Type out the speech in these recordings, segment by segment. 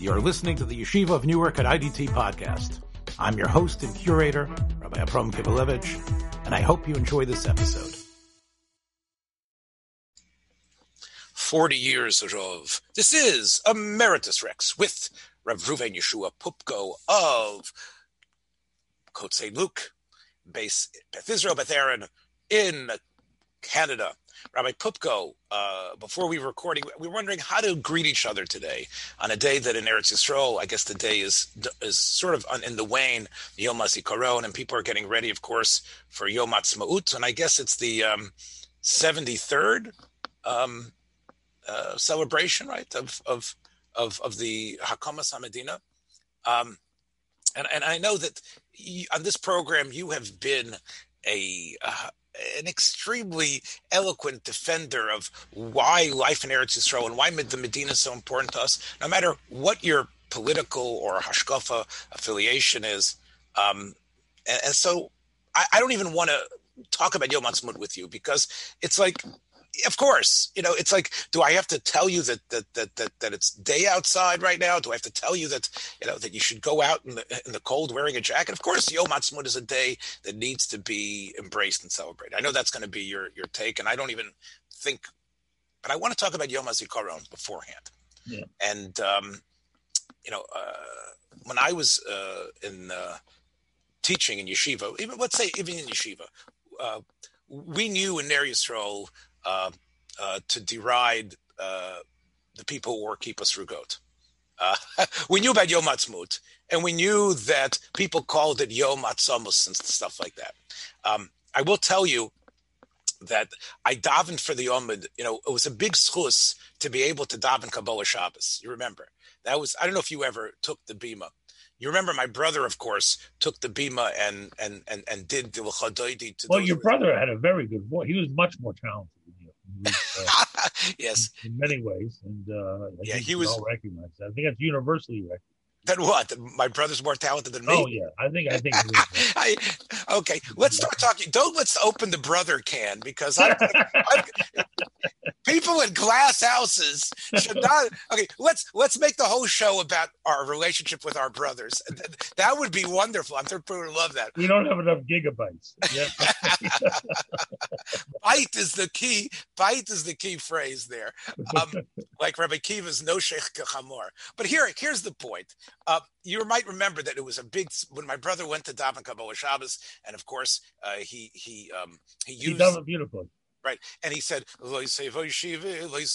You're listening to the Yeshiva of Newark at IDT podcast. I'm your host and curator, Rabbi Abram Kibalevich, and I hope you enjoy this episode. 40 years of this is Emeritus Rex with Rav Ruven Yeshua Poupko of St. Luke, base Beth Israel, Beth Aaron in Canada. Rabbi Poupko, uh, before we were recording, we were wondering how to greet each other today on a day that in Eretz Yisrael, I guess the day is is sort of in the wane, Yom HaZikaron, and people are getting ready, of course, for Yom Ha'atzmaut, and I guess it's the um, 73rd um, uh, celebration, right, of of of, of the Hakamas Hamedina. Um, and, and I know that you, on this program you have been a uh, an extremely eloquent defender of why life in Eretz Yisrael and why the Medina is so important to us, no matter what your political or hashkafa affiliation is. Um, and, and, so I, I, don't even want to talk about Yom Ha'atzmaut with you because it's like of course, you know, it's like, do I have to tell you that that that that, that it's day outside right now? Do I have to tell you that you know that you should go out in the in the cold wearing a jacket? Of course, Yom Ha'atzmaut is a day that needs to be embraced and celebrated. I know that's going to be your your take, and I don't even think, but I want to talk about Yom HaZikaron beforehand. Yeah. And um, you know, uh, when I was uh, in uh, teaching in yeshiva, even let's say even in yeshiva, uh, we knew in Ner Yisrael uh, uh, to deride uh, the people who wore kippahs rugot. Uh, we knew about Yom Ha'atzmaut, and we knew that people called it Yom Hatzomus and stuff like that. Um, I will tell you that I davened for the Yomid. You know, it was a big schus to be able to daven Kabbalah Shabbos. You remember that was. I don't know if you ever took the bima. You remember my brother, of course, took the bima and and and and did the. Well, your brother had a very good voice. He was much more talented yes, in, many ways, and uh, yeah, he was all recognized. I think it's universally recognized. Then what? My brother's more talented than me. Oh yeah, I think I think. I, okay, let's start talking. Don't let's open the brother can because I, I, people in glass houses should not. Okay, let's let's make the whole show about our relationship with our brothers. That would be wonderful. I'm sure people would love that. We don't have enough gigabytes. Yeah. Bite is the key. Bite is the key phrase there. Um, like Rabbi Kiva's no sheikh kachamor. But here, here's the point. Uh, you might remember that it was a big when my brother went to daven Kabbalah Shabbos, and of course uh, he he um, he used. He beautifully right? And he said,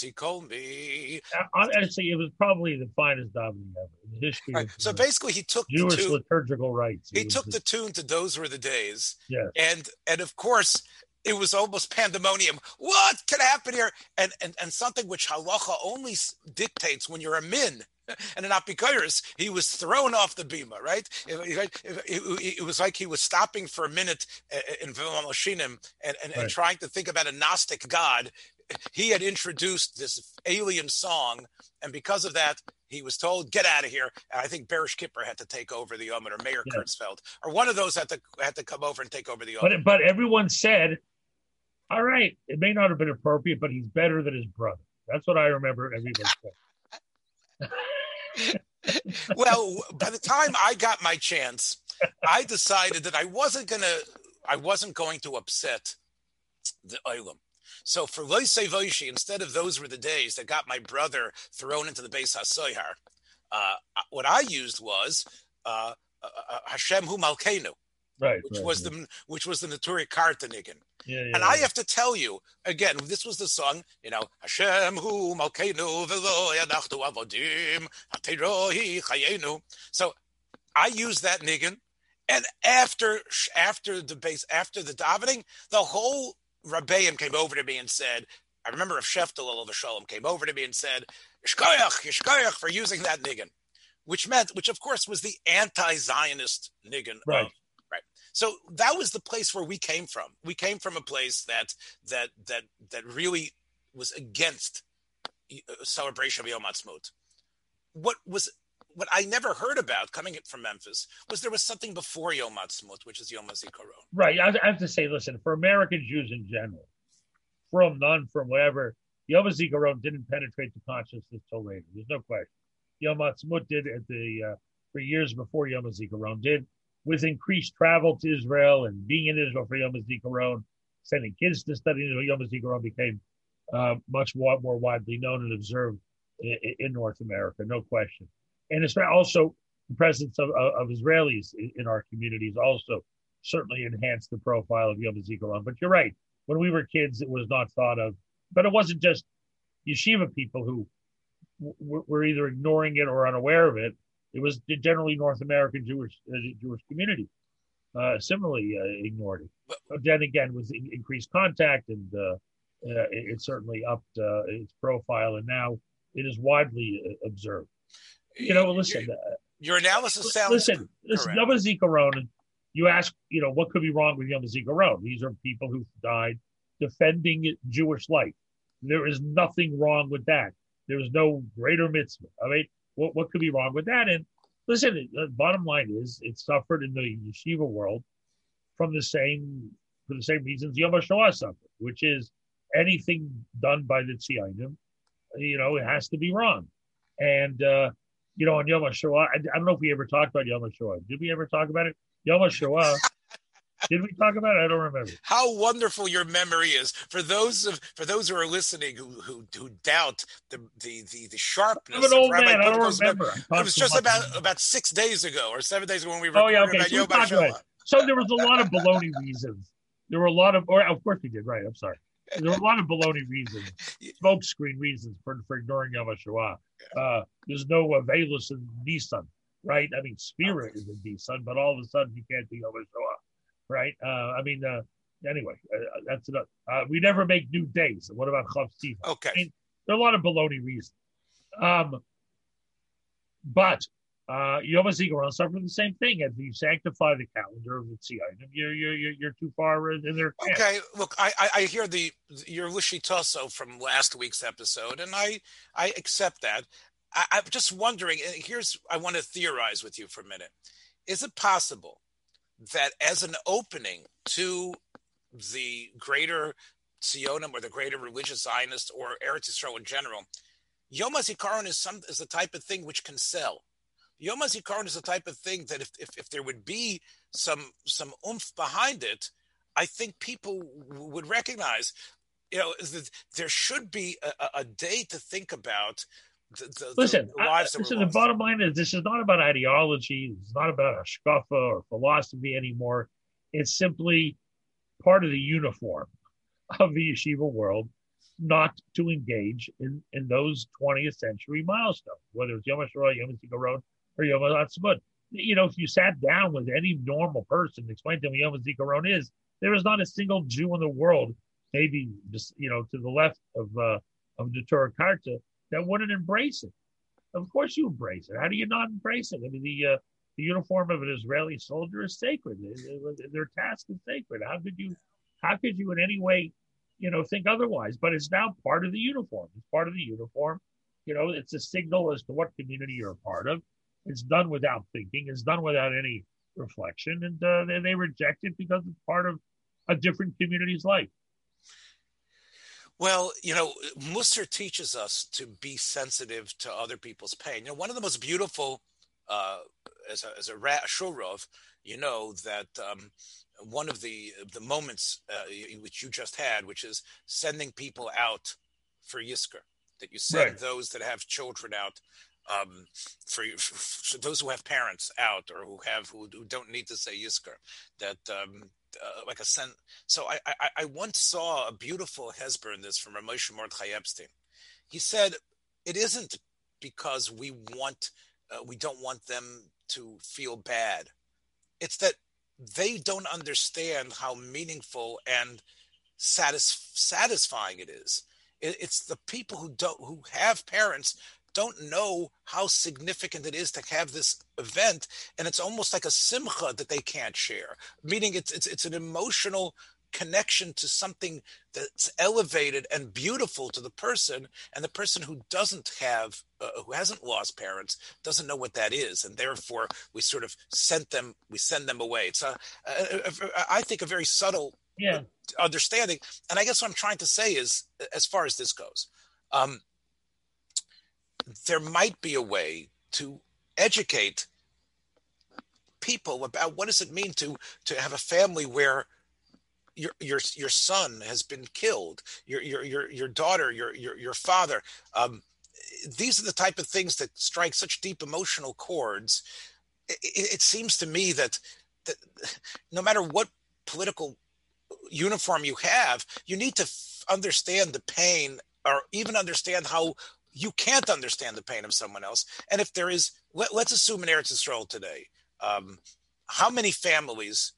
he called me Honestly, it was probably the finest davening ever in the history. Right. So basically, he took Jewish tune, liturgical rites. He, he took the tune to "Those Were the Days," yeah, and and of course. It was almost pandemonium. What can happen here? And and and something which halacha only dictates when you're a min, and an apikoris, he was thrown off the bima, right? It, it, it, it, was like he was stopping for a minute uh, in Vilamoshinim and, and, right. and trying to think about a Gnostic God. He had introduced this alien song, and because of that, he was told, "Get out of here." And I think Berish Kipper had to take over the Omen, or Mayor yeah. Kurtzfeld, or one of those had to had to come over and take over the Omen. But but everyone said, "All right, it may not have been appropriate, but he's better than his brother." That's what I remember said. well, by the time I got my chance, I decided that I wasn't gonna I wasn't going to upset the Olam. So for Loisei Voishi, instead of those were the days that got my brother thrown into the base Hasoyhar, uh, what I used was uh, uh, uh Hashem Hu Malkeinu right, which right, was right. the which was the Naturi Kartanigan. Yeah, yeah, and yeah. I have to tell you again, this was the song, you know, Hashem hu malkeinu v'lo yanachtu avodim haterohi chayenu. So I use that niggin, and after after the base after the davening, the whole Rabbeim came over to me and said, I remember if Sheftel the Shalom came over to me and said, Yishkoyach, Yishkoyach for using that niggin, which meant, which of course was the anti-Zionist niggin right. of Right. So that was the place where we came from. We came from a place that that that that really was against uh, celebration of Yom Ha'atzmaut. What was what I never heard about coming from Memphis was there was something before Yom Ha'atzmaut, which is Yom HaZikaron. Right. I have to say, listen, for American Jews in general, from none, from whatever, Yom HaZikaron didn't penetrate the consciousness till later. There's no question. Yom Ha'atzmaut did at the uh, for years before Yom HaZikaron did, with increased travel to Israel and being in Israel for Yom HaZikaron, sending kids to study in Yom HaZikaron became uh, much more, more widely known and observed in, in, North America, no question. And it's also the presence of, of, Israelis in, in, our communities also certainly enhanced the profile of Yom HaZikaron. But you're right. When we were kids, it was not thought of. But it wasn't just yeshiva people who w- were either ignoring it or unaware of it. It was the generally North American Jewish uh, Jewish community uh, similarly uh, ignored it. But then again, with in- increased contact and uh, uh, it, it, certainly upped uh, its profile, and now it is widely observed. You know, listen. Your analysis sounds. Listen, this Yom HaZikaron. You ask, you know, what could be wrong with Yom HaZikaron? These are people who died defending Jewish life. There is nothing wrong with that. There is no greater mitzvah. I mean, what, what could be wrong with that? And listen, the bottom line is it suffered in the yeshiva world from the same for the same reasons Yom HaShoah suffered, which is anything done by the Tzionim, you know, it has to be wrong. And uh, you know, on Yom HaShoah, I, I, don't know if we ever talked about Yom HaShoah. Did we ever talk about it? Yom HaShoah did we talk about it? I don't remember. How wonderful your memory is for those of for those who are listening who who, who doubt the the the, the sharpness. I'm an old man. I don't remember. it was just about about six days ago or seven days ago when we were. Oh yeah, okay. So, about so there was a lot of baloney reasons. There were a lot of, or of course we did. Right. I'm sorry. There were a lot of baloney reasons, smokescreen reasons for, for ignoring Yom HaShoah. Uh, there's no Avelus in Nissan, right? I mean, Spirit is in Nissan, but all of a sudden you can't do Yom HaShoah right? Uh, I mean, uh, anyway, uh, uh that's enough. Uh, we never make new days. What about Chav Steve? Okay. I mean, there are a lot of baloney reasons. Um, but uh, Yom HaZikaron suffer the same thing. If you sanctify the calendar of the Tzion, you're, you're, you're, you're too far in camp. Okay, look, I, I hear the your Lushitoso from last week's episode, and I, I accept that. I, I'm just wondering, and here's, I want to theorize with you for a minute. Is it possible that as an opening to the greater Zionim or the greater religious Zionist or Eretz Yisrael in general, Yom HaZikaron is some is the type of thing which can sell. Yom HaZikaron is the type of thing that if, if, if there would be some some oomph behind it, I think people w- would recognize. You know, there should be a, a day to think about the, listen, the I, listen. The bottom line is this is not about ideology. It's not about hashkafa or philosophy anymore. It's simply part of the uniform of the yeshiva world not to engage in, in those 20th century milestones, whether it's Yom HaShoah, Yom HaZikaron, or Yom HaAtzmaut. You know, if you sat down with any normal person, explain to them Yom HaZikaron is, there is not a single Jew in the world, maybe just, you know, to the left of uh, of the Torah Karta, that wouldn't embrace it. Of course, you embrace it. How do you not embrace it? I mean, the uh, the uniform of an Israeli soldier is sacred. Their task is sacred. How could you, how could you in any way, you know, think otherwise? But it's now part of the uniform. It's part of the uniform. You know, it's a signal as to what community you're a part of. It's done without thinking. It's done without any reflection, and uh, they, they reject it because it's part of a different community's life. Well, you know, Musser teaches us to be sensitive to other people's pain. You know, one of the most beautiful, uh, as a, as a Shurov, you know that um, one of the the moments uh, which you just had, which is sending people out for Yisker, that you send right. those that have children out um, for, for, those who have parents out or who have who, who don't need to say Yisker, that um, uh, like a sen. So I, I, I once saw a beautiful hesber in this from Ramosha Mordechai Epstein. He said it isn't because we want uh, we don't want them to feel bad. It's that they don't understand how meaningful and satis- satisfying it is. It, it's the people who don't who have parents don't know how significant it is to have this event, and it's almost like a simcha that they can't share. Meaning, it's it's it's an emotional connection to something that's elevated and beautiful to the person and the person who doesn't have uh, who hasn't lost parents doesn't know what that is and therefore we sort of sent them we send them away it's a, a, a I think a very subtle yeah. understanding and i guess what i'm trying to say is as far as this goes um, there might be a way to educate people about what does it mean to to have a family where your your your son has been killed, your your your your daughter, your your your father. Um, these are the type of things that strike such deep emotional chords. It, it, seems to me that that no matter what political uniform you have, you need to f- understand the pain or even understand how you can't understand the pain of someone else. And if there is, let, us assume in Eretz Yisrael today, um, how many families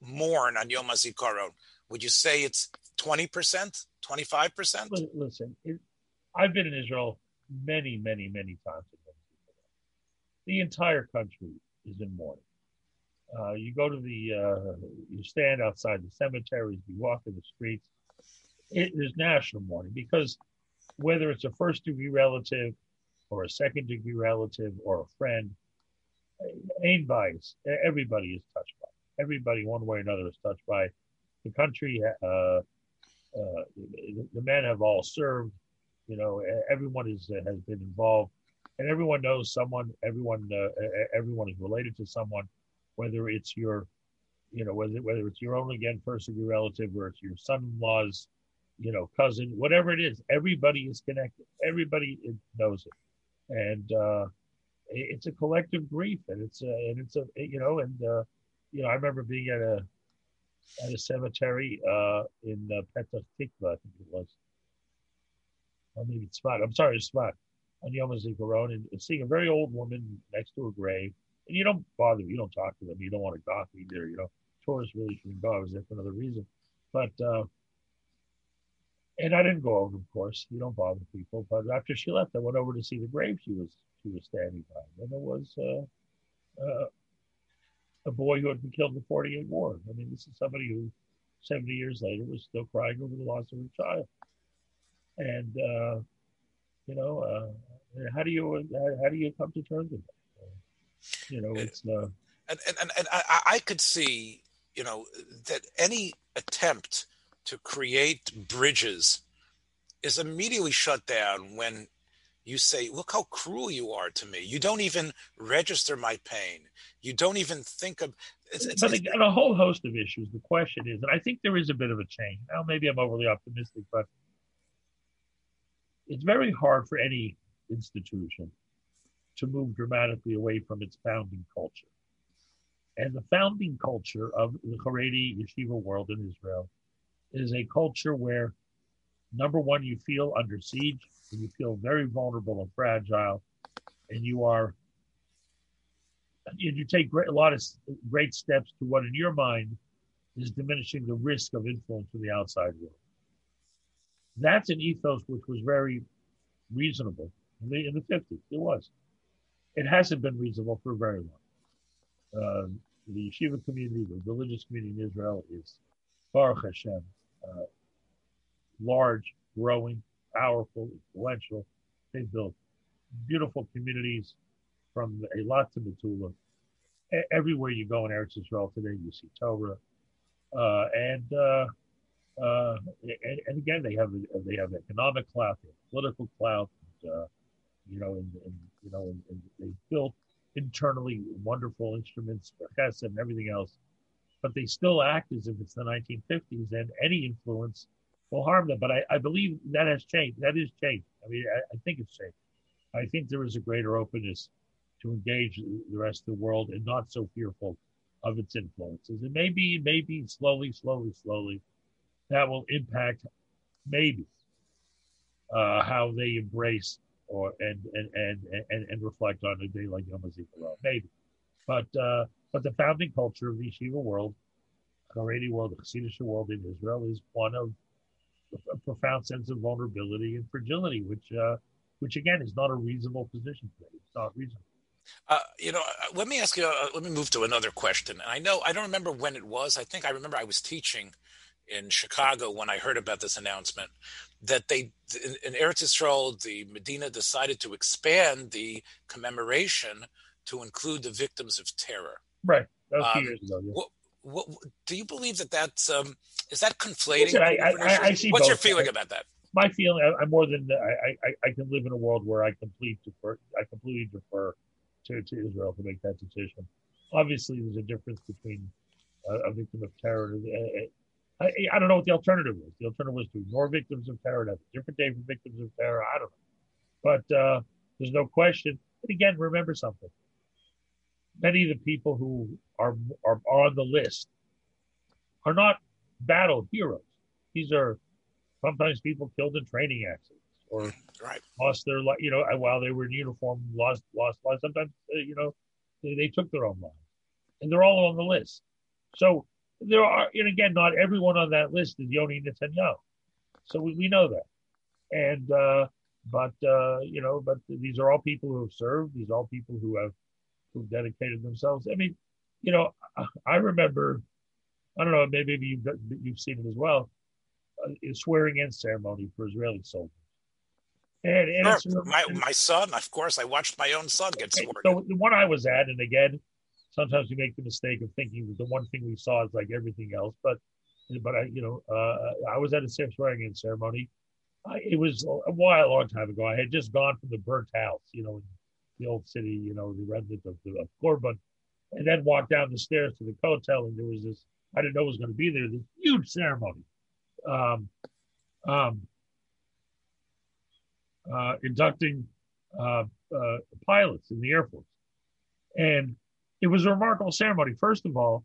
mourn on Yom HaZikaron? Would you say it's 20%, 25%? Listen, it, I've been in Israel many, many, many times. The entire country is in mourning. Uh, you go to the, uh, you stand outside the cemeteries, you walk in the streets. It is national mourning because whether it's a first degree relative or a second degree relative or a friend, bias. Everybody is touched by. It. Everybody, one way or another, is touched by. The country, uh, uh, the men have all served. You know, everyone is uh, has been involved, and everyone knows someone. Everyone, uh, everyone is related to someone, whether it's your, you know, whether whether it's your own again first degree relative or it's your son-in-law's, you know, cousin, whatever it is. Everybody is connected. Everybody knows it, and uh, it's a collective grief, and it's a, and it's a you know, and uh, you know, I remember being at a at a cemetery uh, in uh, Petah Tikva, I think it was, or maybe Tzfat. I'm sorry, Tzfat, on Yom HaZikaron, and, and seeing a very old woman next to a grave, and you don't bother, you don't talk to them, you don't want to talk either. You know, tourists really shouldn't go. I was there for another reason, but. Uh, and I didn't go over, of course. You don't bother people. But after she left, I went over to see the grave she was she was standing by, and it was uh, uh, a boy who had been killed in the 48 war. I mean, this is somebody who 70 years later was still crying over the loss of her child. And, uh, you know, uh, how do you, how do you come to terms with that? You know, it's, uh, and, and, and I, I could see, you know, that any attempt to create bridges is immediately shut down when you say, Look how cruel you are to me. You don't even register my pain. You don't even think of. It's, it's, but a whole host of issues. The question is, and I think there is a bit of a change. Now, maybe I'm overly optimistic, but it's very hard for any institution to move dramatically away from its founding culture. And the founding culture of the Haredi yeshiva world in Israel is a culture where, number one, you feel under siege and you feel very vulnerable and fragile, and you are you take great, a lot of great steps to what in your mind is diminishing the risk of influence from the outside world. That's an ethos which was very reasonable in the, in the 50s. It was. It hasn't been reasonable for very long. Uh, the yeshiva community, the religious community in Israel is, Baruch Hashem, large, growing, powerful, influential. They've built beautiful communities from Eilat to Metula. Everywhere you go in Eretz Israel today, you see Torah, uh, and, uh, uh, and, and again they have they have economic clout, they have political clout, and, uh, you know, and, and you know, and, they built internally wonderful instruments for and everything else, but they still act as if it's the 1950s, and any influence will harm them. But I, I believe that has changed. That is changed. I mean, I, I think it's changed. I think there is a greater openness to engage the rest of the world and not so fearful of its influences. And maybe, maybe slowly, slowly, slowly, that will impact maybe uh, how they embrace or and and, and and and reflect on a day like Yom. Maybe, but uh, but the founding culture of the yeshiva world, Haredi world, the Hasidic world in Israel is one of a profound sense of vulnerability and fragility, which, uh, which again is not a reasonable position today. It's not reasonable. Uh, you know, uh, let me ask you. Uh, let me move to another question. I know I don't remember when it was. I think I remember I was teaching in Chicago when I heard about this announcement that they in, in Eretz Yisrael, the Medina decided to expand the commemoration to include the victims of terror. Right. That was um, years ago. Yeah. What, what, do you believe that that's um, is that conflating? Listen, I, I, I, see What's both. your feeling about that? my feeling, I, am more than I, I, I can live in a world where I complete defer, I completely defer to, to Israel to make that decision. Obviously, there's a difference between a, a victim of terror. And, I, I don't know what the alternative was. The alternative was to ignore victims of terror, have a different day for victims of terror. I don't know, but uh, there's no question. And again, remember something: many of the people who are are on the list are not battle heroes. These are sometimes people killed in training accidents or right. lost their life, you know, while they were in uniform, lost lost lives. Sometimes, uh, you know, they, they, took their own lives, and they're all on the list. So there are, and again, not everyone on that list is Yoni Netanyahu. So we, we know that, and uh, but uh, you know, but these are all people who have served. These are all people who have who've dedicated themselves. I mean, you know, I remember I don't know, maybe you've you've seen it as well. Uh, swearing in ceremony for Israeli soldiers. And, and sure. my my son, of course, I watched my own son get sworn. So the one I was at, and again, sometimes we make the mistake of thinking that the one thing we saw is like everything else. But but I, you know, uh, I was at a swearing in ceremony. I, it was a while, a long time ago. I had just gone from the burnt house, you know, the old city, you know, the remnant of, the, of Churban, and then walked down the stairs to the hotel, and there was this I didn't know was going to be there. This huge ceremony, um, um, uh, inducting uh, uh, pilots in the Air Force, and it was a remarkable ceremony. First of all,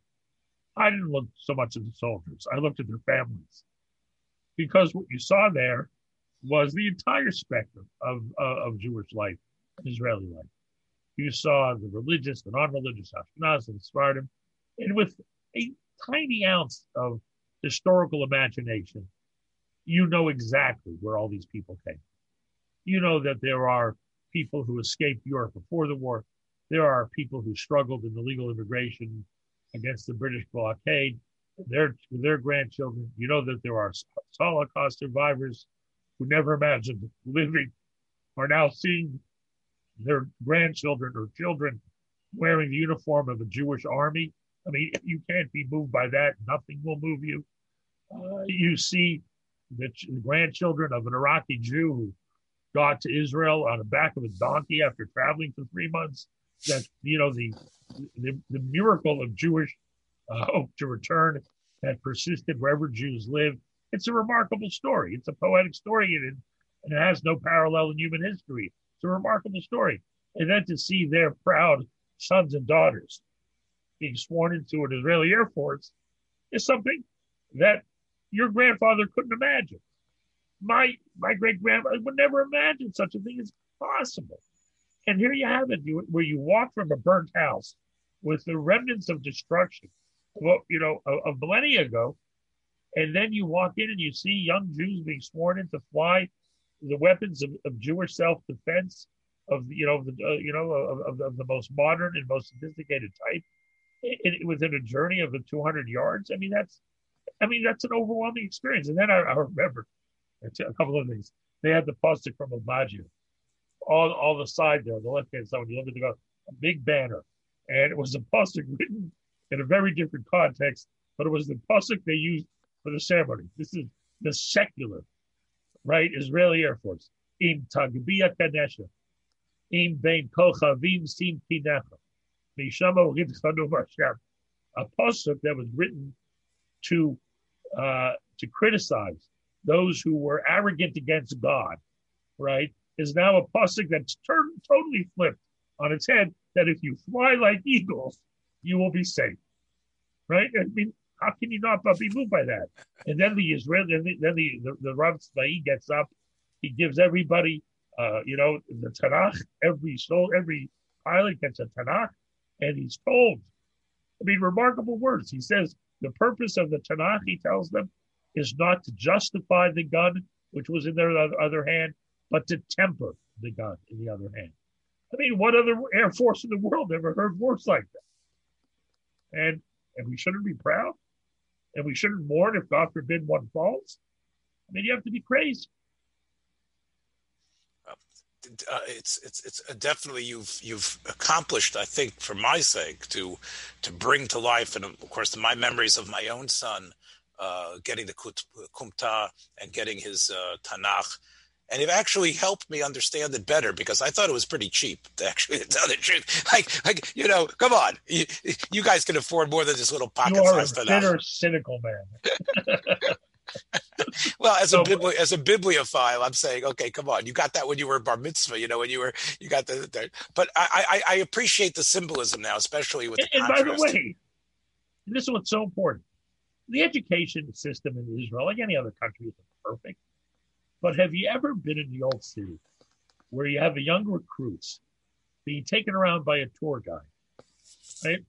I didn't look so much at the soldiers; I looked at their families, because what you saw there was the entire spectrum of of Jewish life, Israeli life. You saw the religious, the non-religious, Ashkenaz and and with a tiny ounce of historical imagination, you know exactly where all these people came. You know that there are people who escaped Europe before the war. There are people who struggled in illegal immigration against the British blockade. Their their grandchildren. You know that there are Holocaust survivors who never imagined living are now seeing their grandchildren or children wearing the uniform of a Jewish army I mean, you can't be moved by that, nothing will move you. Uh, you see the, ch- grandchildren of an Iraqi Jew who got to Israel on the back of a donkey after traveling for three months. That you know the the, the miracle of Jewish uh, hope to return that persisted wherever Jews live. It's a remarkable story. It's a poetic story, and it, and it has no parallel in human history. It's a remarkable story. And then to see their proud sons and daughters being sworn into an Israeli Air Force is something that your grandfather couldn't imagine. My my great grandfather would never imagine such a thing as possible. And here you have it, you, where you walk from a burnt house with the remnants of destruction, well, you know, a, of millennia ago, and then you walk in and you see young Jews being sworn in to fly the weapons of, of Jewish self-defense of you know the uh, you know of, of, of, the most modern and most sophisticated type it, within a journey of the 200 yards. I mean, that's, I mean, that's an overwhelming experience. And then I, I remember a couple of things. They had the poster from Obadiah, all, all the side there, the left hand side, when you look at the a big banner. And it was a poster written in a very different context, but it was the poster they used for the ceremony. This is the secular, right? Israeli Air Force. In Tagbia Kanesha. In Bain Kochavim Sim Kinecha a pasuk that was written to uh, to criticize those who were arrogant against God, right, is now a pasuk that's turned totally flipped on its head. That if you fly like eagles, you will be safe, right? I mean, how can you not be moved by that? And then the Israeli, then the then the, the, the Rav Tzvai gets up, he gives everybody, uh, you know, the Tanakh. Every soul, every pilot gets a Tanakh, and he's told, I mean, remarkable words. He says, the purpose of the Tanakh, he tells them, is not to justify the gun, which was in their other hand, but to temper the gun in the other hand. I mean, what other Air Force in the world ever heard words like that? And and we shouldn't be proud, and we shouldn't mourn if God forbid one falls. I mean, you have to be crazy uh, it's it's it's definitely you've you've accomplished. I think for my sake to to bring to life, and of course, my memories of my own son uh, getting the Kumta and getting his uh, Tanakh. And it actually helped me understand it better because I thought it was pretty cheap. To actually tell the truth, like, like you know, come on, you, you guys can afford more than this little pocket You are a size bitter, cynical man. Well, as So- a bibli- as a bibliophile, I'm saying, okay, come on, you got that when you were bar mitzvah, you know, when you were you got the. the but I, I I appreciate the symbolism now, especially with the And, and by the way, this is what's so important. The education system in Israel, like any other country, isn't perfect. But have you ever been in the old city where you have a young recruits being taken around by a tour guide, right?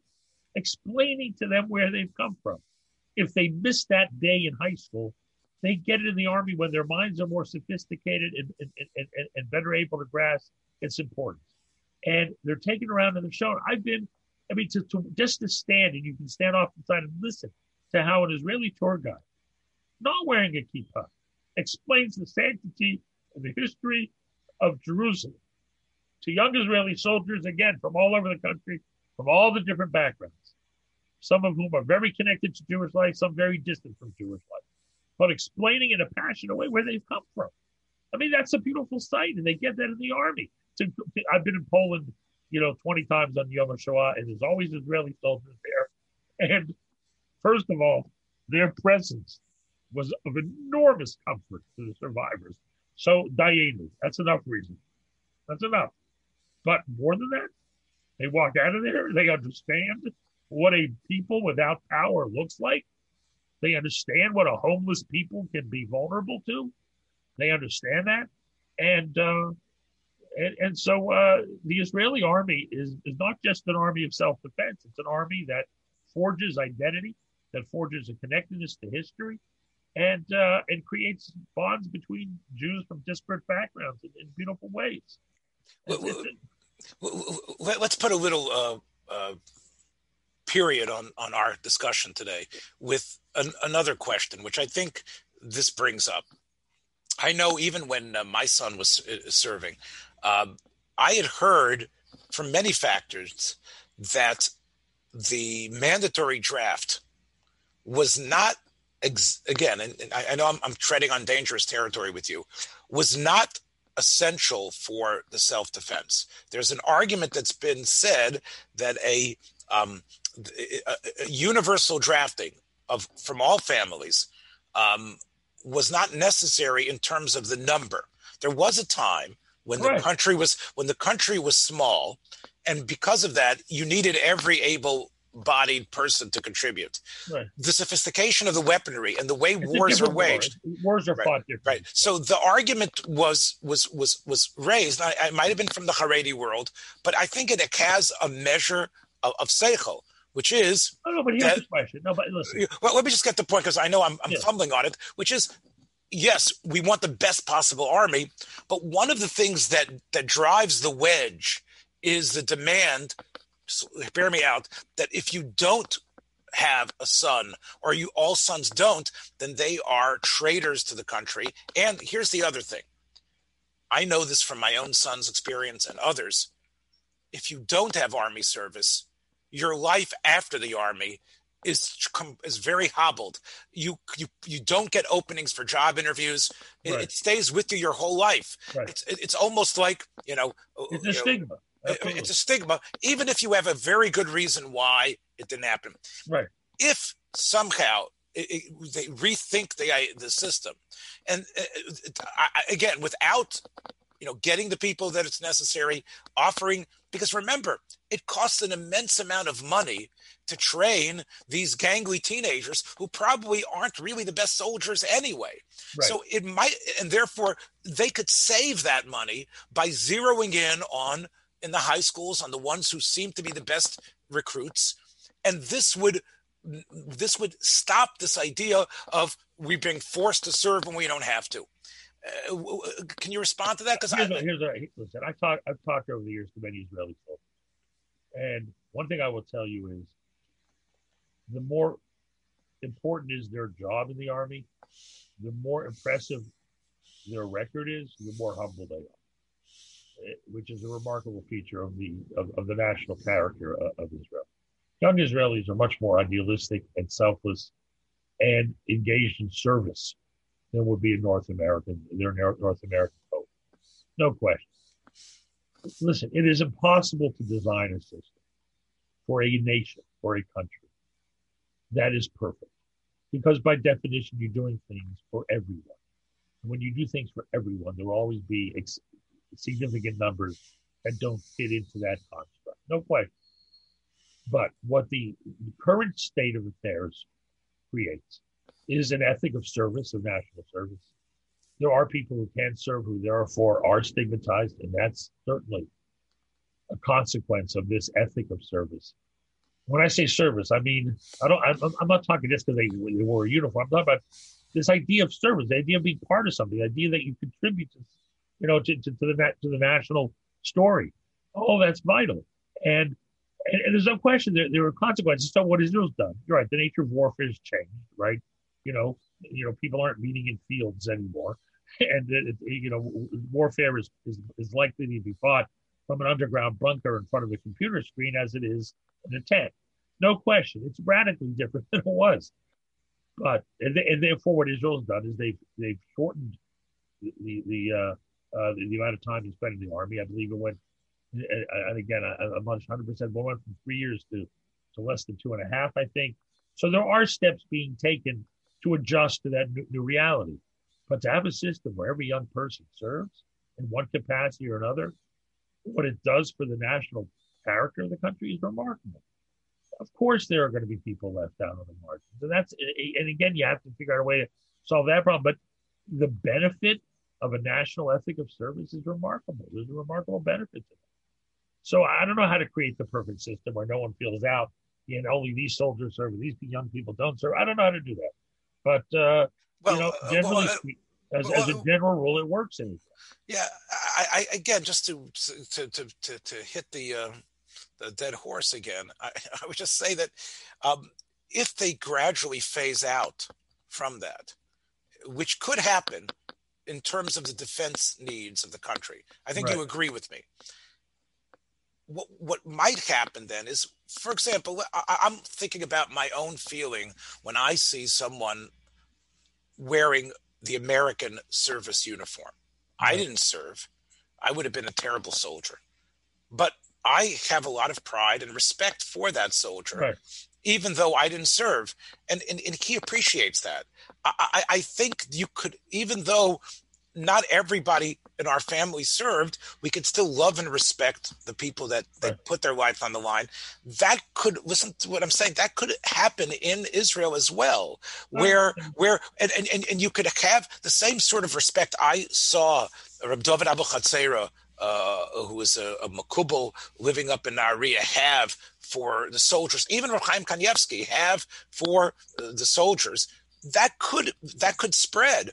Explaining to them where they've come from. If they missed that day in high school, they get it in the army when their minds are more sophisticated and, and, and, and, and better able to grasp its importance. And they're taken around and they're shown. I've been I mean, to, to just to stand and you can stand off the side and listen to how an Israeli tour guide, not wearing a kippah, explains the sanctity and the history of Jerusalem to young Israeli soldiers, again, from all over the country, from all the different backgrounds, some of whom are very connected to Jewish life, some very distant from Jewish life, but explaining in a passionate way where they've come from. I mean, that's a beautiful sight, and they get that in the army. To, I've been in Poland you know, 20 times on Yom HaShoah, and there's always Israeli soldiers there. And first of all, their presence was of enormous comfort to the survivors. So, Dayenu, that's enough reason. That's enough. But more than that, they walk out of there, they understand what a people without power looks like. They understand what a homeless people can be vulnerable to. They understand that. And, uh, and, and so uh, the Israeli army is, is not just an army of self defense, it's an army that forges identity, that forges a connectedness to history, and, uh, and creates bonds between Jews from disparate backgrounds in, in beautiful ways. Well, well, well, let- Let's put a little uh, uh, period on, on our discussion today with an, another question, which I think this brings up. I know even when uh, my son was uh, serving, um, I had heard from many factors that the mandatory draft was not ex- again, and, and I, I know I'm, I'm treading on dangerous territory with you, was not essential for the self defense. There's an argument that's been said that a, um, a, a universal drafting of from all families um, was not necessary in terms of the number. There was a time when Right. the country was when the country was small, and because of that, you needed every able-bodied person to contribute. Right. The sophistication of the weaponry and the way It's wars are different war. waged Wars are Right, fought differently. Right. So the argument was was was was raised. I, I might have been from the Haredi world, but I think it has a measure of, of seichel, which is Oh, no, but here's that- the question. No, but listen. well. Let me just get the point because I know I'm, I'm Yeah. fumbling on it. Which is, yes, we want the best possible army, but one of the things that that drives the wedge is the demand. Bear me out. That if you don't have a son or you all sons don't then they are traitors to the country and here's the other thing i know this from my own son's experience and others if you don't have army service your life after the army is is very hobbled you you you don't get openings for job interviews it, Right. it stays with you your whole life Right. it's it's almost like you know It's you a know, stigma. Absolutely. it's a stigma even if you have a very good reason why it didn't happen Right. if somehow it, it, they rethink the the system and uh, I- again without you know getting the people that it's necessary offering because remember it costs an immense amount of money to train these gangly teenagers who probably aren't really the best soldiers anyway Right. so it might and therefore they could save that money by zeroing in on in the high schools on the ones who seem to be the best recruits and this would this would stop this idea of we being forced to serve when we don't have to uh, can you respond to that because here's, I, a, here's a, listen. I talk. I've talked over the years to many Israeli folks, and one thing I will tell you is, the more important is their job in the army, the more impressive their record is, the more humble they are, which is a remarkable feature of the of, of the national character of, of Israel. Young Israelis are much more idealistic and selfless, and engaged in service than would be a North American, their North American vote. No question. Listen, it is impossible to design a system for a nation, or a country that is perfect. Because by definition, you're doing things for everyone. And when you do things for everyone, there will always be ex- significant numbers that don't fit into that construct. No question. But what the current state of affairs creates is an ethic of service, of national service. There are people who can't serve who therefore are stigmatized, and that's certainly a consequence of this ethic of service. When I say service, I mean I don't. I'm, I'm not talking just because they, they wore a uniform. I'm talking about this idea of service, the idea of being part of something, the idea that you contribute to, you know, to, to, to the to the national story. Oh, that's vital. And and, and there's no question there, there are consequences. to what Israel's done, you're right. The nature of warfare has changed, right? You know, you know, people aren't meeting in fields anymore, and it, you know, warfare is, is is likely to be fought from an underground bunker in front of a computer screen as it is in a tent. No question, it's radically different than it was. But and, and therefore, what Israel's done is they've they've shortened the the, uh, uh, the, the amount of time you spend in the army. I believe it went and again, uh, I'm not 100 percent, but went from three years to to less than two and a half, I think. So there are steps being taken to adjust to that new, new reality. But to have a system where every young person serves in one capacity or another, what it does for the national character of the country is remarkable. Of course, there are going to be people left out on the margins, and that's and again, you have to figure out a way to solve that problem. But the benefit of a national ethic of service is remarkable. There's a remarkable benefit to that. So I don't know how to create the perfect system where no one feels out and only these soldiers serve, these young people don't serve. I don't know how to do that. But, uh, well, you know, uh, generally, well, uh, as, well, as, a general rule, it works. Anyway. Yeah. I, I, again, just to, to, to, to, to hit the, uh, the dead horse again, I, I would just say that um, if they gradually phase out from that, which could happen in terms of the defense needs of the country, I think right. you agree with me what what might happen then is, for example, I, I'm thinking about my own feeling when I see someone wearing the American service uniform. I didn't serve. I would have been a terrible soldier. But I have a lot of pride and respect for that soldier, right. Even though I didn't serve. And, and, and he appreciates that. I, I, think you could, even though not everybody in our family served, we could still love and respect the people that, that right. put their life on the line. That could listen to what I'm saying. That could happen in Israel as well, mm-hmm. where where and, and, and you could have the same sort of respect I saw Reb David Abu Chatzera, uh, who was a, a Makubal living up in Nahariya, have for the soldiers. Even Chaim Kanievsky have for the soldiers. That could that could spread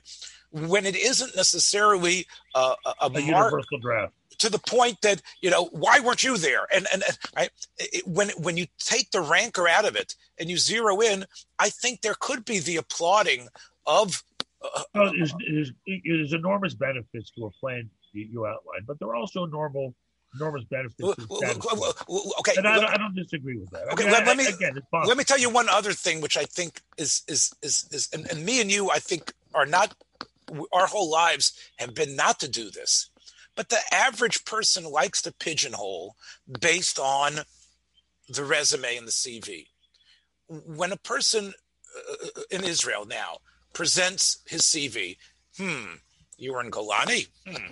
when it isn't necessarily a, a, a, a universal draft to the point that you know why weren't you there and and, and right it, when when you take the rancor out of it and you zero in i think there could be the applauding of uh, no, there's, there's, there's, enormous benefits to a plan you, you outlined but there are also normal enormous benefits okay and I, I, don't disagree with that okay I mean, let, let, me again, let me tell you one other thing which i think is is is, is and, and me and you i think are not our whole lives have been not to do this. But the average person likes to pigeonhole based on the resume and the CV. When a person uh, in Israel now presents his CV, hmm, you were in Golani? Hmm,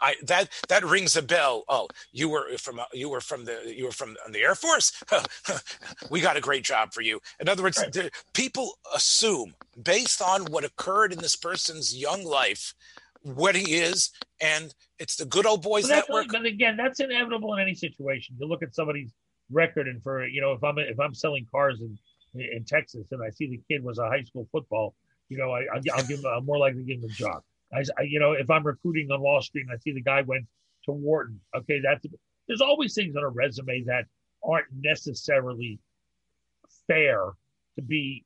I that that rings a bell. Oh, you were from uh, you were from the you were from the Air Force. we got a great job for you. In other words, right. people assume based on what occurred in this person's young life what he is, and it's the good old boys but network. But again, that's inevitable in any situation. You look at somebody's record, and for you know, if I'm if I'm selling cars in in Texas, and I see the kid was a high school football, you know, I, I'll give him, I'm more likely to give him a job. I, I, you know, if I'm recruiting on Wall Street and I see the guy went to Wharton, okay, that's there's always things on a resume that aren't necessarily fair to be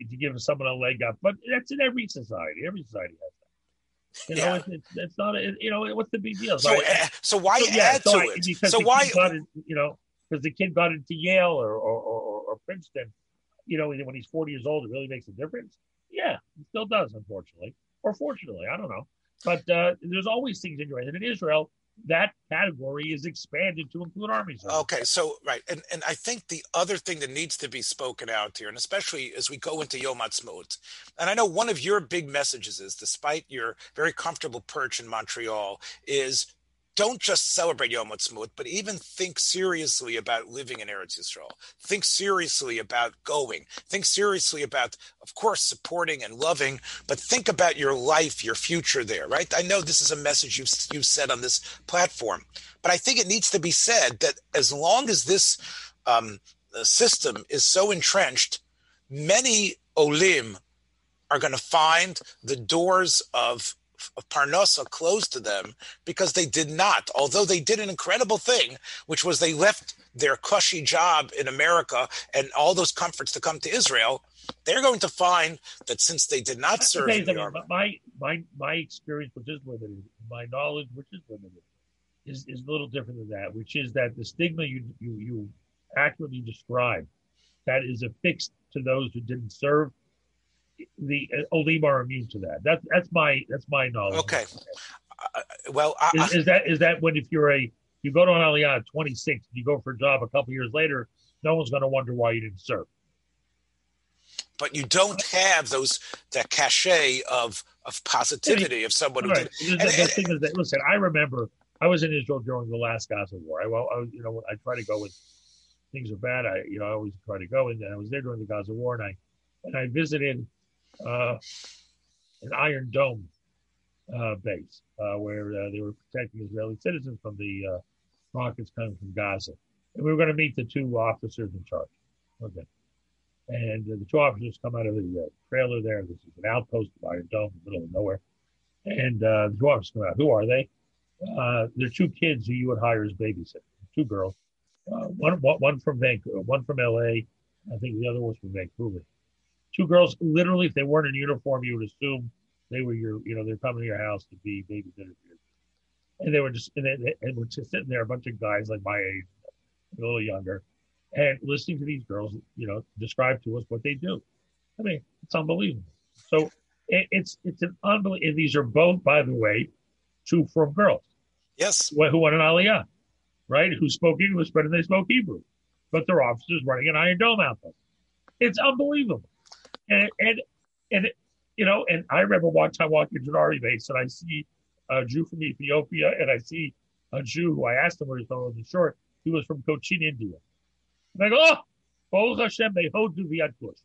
to give someone a leg up, but that's in every society. Every society has that. You know, yeah. it's, it's, not. A, you know, what's the big deal? So, so, eh, so why so, add so to I, it? so why? In, you know, because the kid got into Yale or or, or, or Princeton, you know, when he's 40 years old, it really makes a difference. Yeah, it still does, unfortunately, or fortunately, I don't know. But uh, there's always things in your And in Israel, that category is expanded to include armies. Okay, so right, and and I think the other thing that needs to be spoken out here, and especially as we go into Yom Ha'atzmaut, and I know one of your big messages is, despite your very comfortable perch in Montreal, is don't just celebrate Yom Ha'atzmaut, but even think seriously about living in Eretz Yisrael. Think seriously about going. Think seriously about, of course, supporting and loving, but think about your life, your future there, right? I know this is a message you've, you've said on this platform, but I think it needs to be said that as long as this um, system is so entrenched, many olim are going to find the doors of of Parnasa closed to them because they did not, although they did an incredible thing, which was they left their cushy job in America and all those comforts to come to Israel. They're going to find that since they did not serve in the army, my my my experience, which is limited, my knowledge, which is limited, is, is a little different than that. Which is that the stigma you you you accurately described that is affixed to those who didn't serve the uh, Olim are immune to that. That's that's my that's my knowledge. Okay. Uh, well, I, is, is, that is that when if you're a you go to an Aliyah at 26, you go for a job a couple years later, no one's going to wonder why you didn't serve. But you don't have those that cachet of of positivity of someone who right. did. And, the, the thing is that listen, I remember I was in Israel during the last Gaza war. I well, I, you know, I try to go when things are bad. I you know I always try to go, and I was there during the Gaza war, and I and I visited uh, an Iron Dome uh, base uh, where uh, they were protecting Israeli citizens from the uh, rockets coming from Gaza. And we were going to meet the two officers in charge. Okay. And the two officers come out of the trailer there. This is an outpost of Iron Dome in the middle of nowhere. And the two officers come out. Who are they? they're two kids who you would hire as babysitters, two girls. Uh, one, one from Vancouver, one from LA. I think the other was from Vancouver two girls, literally, if they weren't in uniform, you would assume they were your, you know, they're coming to your house to be babysitters. And they were just, and, they, and we're just sitting there, a bunch of guys like my age, a little younger, and listening to these girls, you know, describe to us what they do. I mean, it's unbelievable. So it, it's it's an unbelievable. And these are both, by the way, two from girls. Yes. Who, who went an Aliyah, right? Who spoke English better than they spoke Hebrew, but they're officers running an Iron Dome outfit. It's unbelievable and and and you know, and I remember one time walking to an army base and I see a Jew from Ethiopia and I see a Jew who I asked him where he's from. was short. He was from Cochin, India. And I go, oh, Baruch Hashem, mei-Hodu v'ad Kush.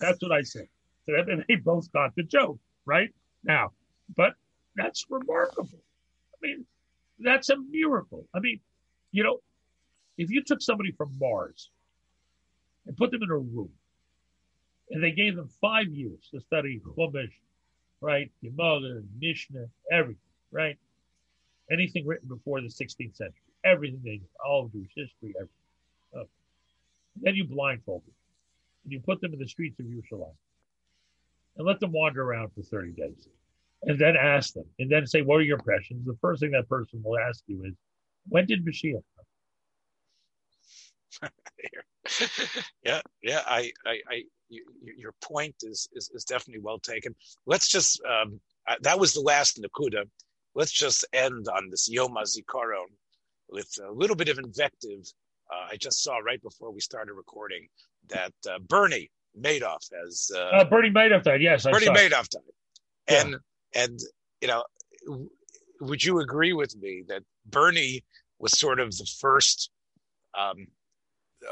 That's what I said. So they both got the joke, right? Now, but that's remarkable. I mean, that's a miracle. I mean, you know, if you took somebody from Mars and put them in a room and they gave them five years to study Chumash, right? Gemara, Mishnah, everything, right? Anything written before the 16th century, everything they all of Jewish history, everything. Okay. Then you blindfold them and you put them in the streets of Yerushalayim and let them wander around for 30 days and then ask them and then say, What are your impressions? The first thing that person will ask you is, When did Mashiach come? yeah, yeah, I, I, I, you, your point is, is, is definitely well taken. Let's just um, that was the last Nakuda. Let's just end on this Yom HaZikaron with a little bit of invective. Uh, I just saw right before we started recording that uh, Bernie Madoff has uh, uh Bernie Madoff died. Yes, Bernie Madoff died, and yeah. and you know, would you agree with me that Bernie was sort of the first um,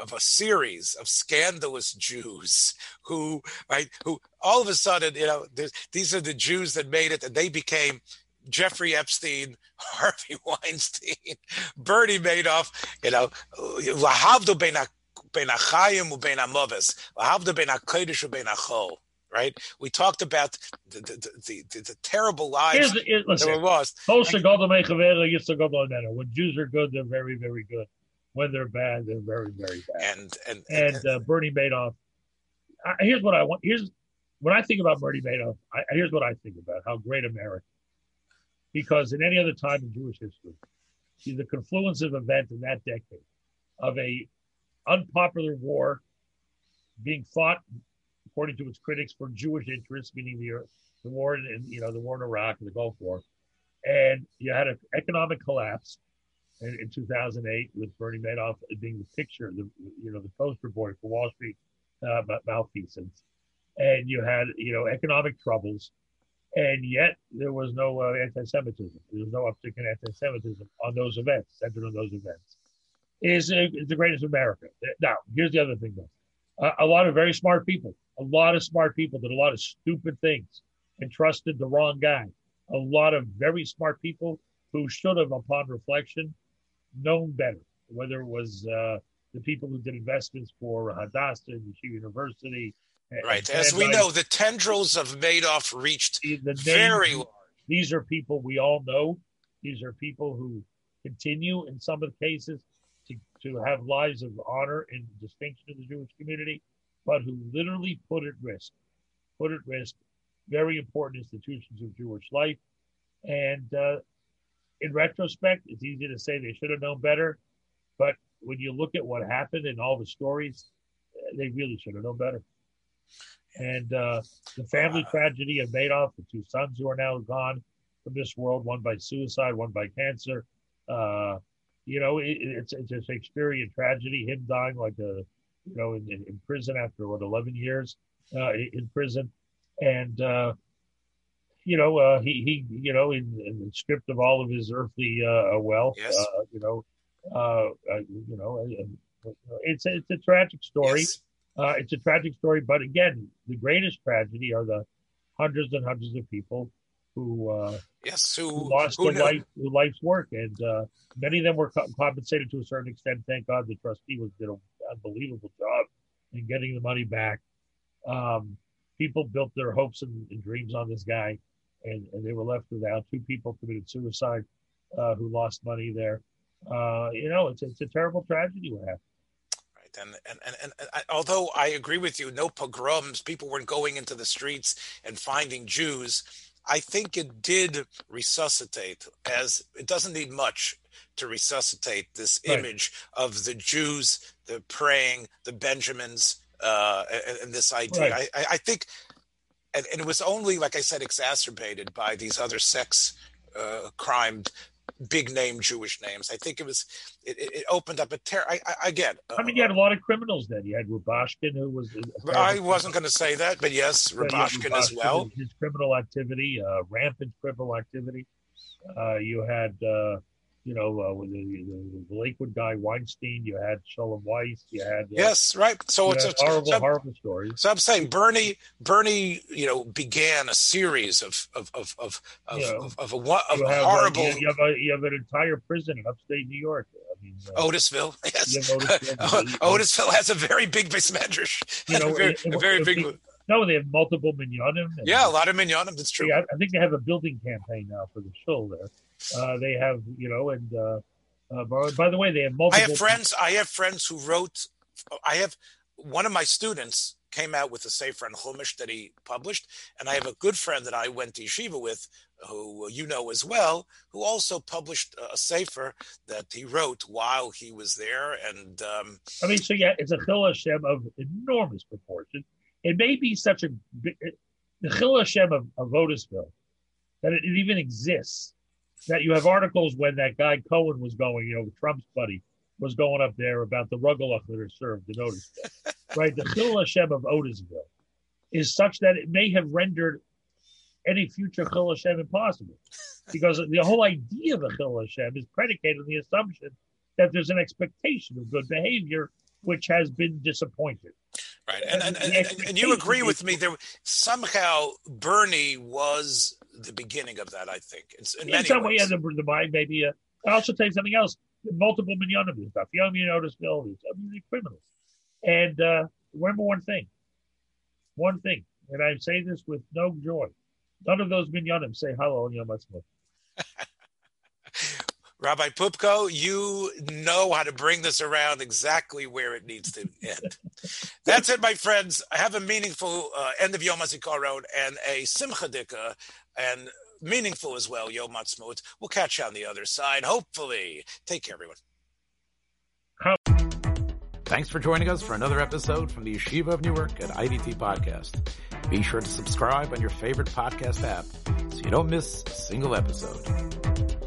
of a series of scandalous Jews who, right, who all of a sudden, you know, these are the Jews that made it, and they became Jeffrey Epstein, Harvey Weinstein, Bernie Madoff, you know, lahavdo ben achayim uben amoves, lahavdo ben hakodesh uben achol. Right, we talked about the the, the, the, the terrible lives the, it, listen, that were lost. When Jews are good, they're very, very good when they're bad, they're very, very bad. And and and, uh, Bernie Madoff. I, here's what I want. Here's when I think about Bernie Madoff. I, here's what I think about: how great America. Because in any other time in Jewish history, the confluence of events in that decade of a unpopular war being fought, according to its critics, for Jewish interests, meaning the the war in you know the war in Iraq and the Gulf War, and you had an economic collapse in, in 2008 with Bernie Madoff being the picture, the you know the poster boy for Wall Street uh, malfeasance, and you had you know economic troubles, and yet there was no uh, anti-Semitism. There was no uptick in anti-Semitism on those events, centered on those events. Is is the greatest America. Now, here's the other thing though. Uh, a lot of very smart people, a lot of smart people did a lot of stupid things and trusted the wrong guy. A lot of very smart people who should have, upon reflection, known better, whether it was uh, the people who did investments for Hadassah and Yeshiva University. Right. As we know, the tendrils of Madoff reached the very large. These are people we all know. These are people who continue, in some of the cases, to, to have lives of honor and distinction in the Jewish community, but who literally put at risk, put at risk very important institutions of Jewish life. And uh, in retrospect, it's easy to say they should have known better. But when you look at what happened and all the stories, they really should have known better. And uh, the family tragedy of Madoff, the two sons who are now gone from this world, one by suicide, one by cancer. Uh, you know, it, it's it's a Shakespearean tragedy. Him dying like a, you know, in, in, in prison after what eleven years uh, in prison, and uh, you know, uh, he he you know, in, in stripped of all of his earthly uh, wealth. Yes. Uh, you know, uh, uh, you know, it's a, it's a tragic story. Yes. Uh, it's a tragic story, but again, the greatest tragedy are the hundreds and hundreds of people who uh, yes who, who lost who their life, who life's work, and uh, many of them were co- compensated to a certain extent. Thank God the trustee was did an unbelievable job in getting the money back. Um, people built their hopes and, and dreams on this guy, and, and, they were left without. Two people committed suicide uh, who lost money there. Uh, you know, it's it's a terrible tragedy what happened. Right, and and, and and, and although I agree with you, no pogroms, people weren't going into the streets and finding Jews. I think it did resuscitate, as it doesn't need much to resuscitate this right. image of the Jews, the praying, the Benjamins, uh, and, and, this idea. Right. I, I, think, and, and, it was only, like I said, exacerbated by these other sex uh, crimes big name Jewish names. I think it was it, it opened up a terror. I, I, again. Uh, I mean, you had a lot of criminals then. You had Rubashkin, who was. I wasn't going to say that, but yes, Rubashkin, Rubashkin as well. His criminal activity, uh, rampant criminal activity. Uh, you had uh, you know, uh, with the, the, Lakewood guy Weinstein, you had Sholem Weiss, you had uh, yes, right. So it's a horrible, so, horrible story. So I'm saying Bernie, Bernie, you know, began a series of of of of of, you of, of, a, of have, horrible. Uh, you, have a, you have an entire prison in upstate New York. I mean, uh, Otisville, yes. Otisville, Otisville has a very big base You know, a very, it, a very big. No, they have multiple minyanim. Yeah, a lot of minyanim. That's true. Yeah, I think they have a building campaign now for the shul there. Uh, they have, you know, and uh, uh, by the way, they have multiple. I have friends. I have friends who wrote. I have one of my students came out with a sefer on Chumash that he published, and I have a good friend that I went to yeshiva with, who you know as well, who also published a sefer that he wrote while he was there. And um, I mean, so yeah, it's a chillul Hashem of enormous proportion. It may be such a the chillul Hashem of, of Otisville that it, it even exists that you have articles when that guy Cohen was going, you know, Trump's buddy was going up there about the rugelach that are served in Otisville. right? The Chillul Hashem of Otisville is such that it may have rendered any future Chillul Hashem impossible. Because the whole idea of a Chillul Hashem is predicated on the assumption that there's an expectation of good behavior, which has been disappointed. Right. And, and, and, and, and you agree with me there somehow Bernie was the beginning of that. I think it's in, in some ways. way, the, the mind maybe. Uh, I also tell you something else. Multiple and stuff. You know, these. I mean, they're criminals. And uh, remember one thing. One thing, and I say this with no joy. None of those minyanim say Hallel on Yom Ha'atzmaut. Rabbi Poupko, you know how to bring this around exactly where it needs to end. That's it, my friends. Have a meaningful uh, end of Yom HaZikaron and a Simcha Dika and meaningful as well, Yom Ha'atzmaut. We'll catch you on the other side, hopefully. Take care, everyone. Thanks for joining us for another episode from the Yeshiva of Newark at IDT Podcast. Be sure to subscribe on your favorite podcast app so you don't miss a single episode.